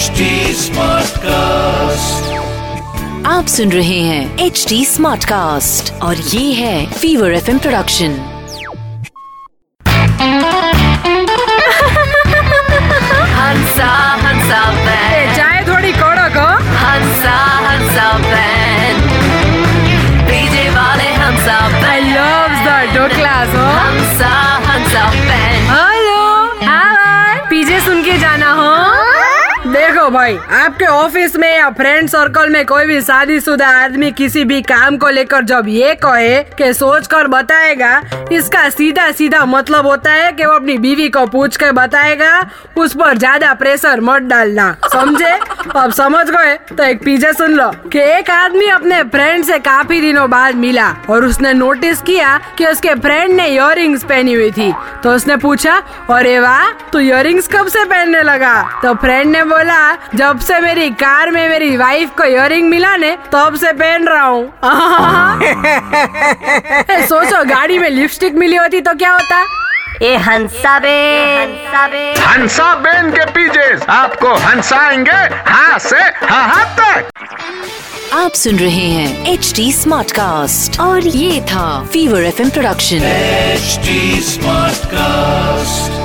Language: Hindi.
HD Smartcast. आप सुन रहे हैं एच डी स्मार्ट कास्ट और ये है फीवर एफ़ प्रोडक्शन हंसा हंसा बैंड चाय थोड़ी कड़क हो हंसा हंसा बैंड डीजे वाले हंसा आई बैंड लव द डोकलास हो हंसा हंसा बैंड भाई। आपके ऑफ़िस में या फ्रेंड सर्कल में कोई भी शादीशुदा आदमी किसी भी काम को लेकर जब ये कहे कि सोच कर बताएगा, इसका सीधा सीधा मतलब होता है कि वो अपनी बीवी को पूछ के बताएगा, उस पर ज़्यादा प्रेशर मत डालना। समझे? अब समझ गए? तो एक पीछे सुन लो, कि एक आदमी अपने फ्रेंड से काफ़ी दिनों बाद मिला और उसने नोटिस किया कि उसके फ्रेंड ने इयर पहनी हुई थी। तो उसने पूछा, अरे वाह, तू इयर कब से पहनने लगा? तो फ्रेंड ने बोला जब से मेरी कार में मेरी वाइफ को इयर मिला ने तब से पहन रहा हूँ। सोचो गाड़ी में लिपस्टिक मिली होती तो क्या होता? ए हंसा बे हंसा बेन के पीछे आपको हंसाएँगे हाँ से हाँ हाँ तक। आप सुन रहे हैं एच डी स्मार्ट कास्ट और ये था fever F production H smart Smartcast.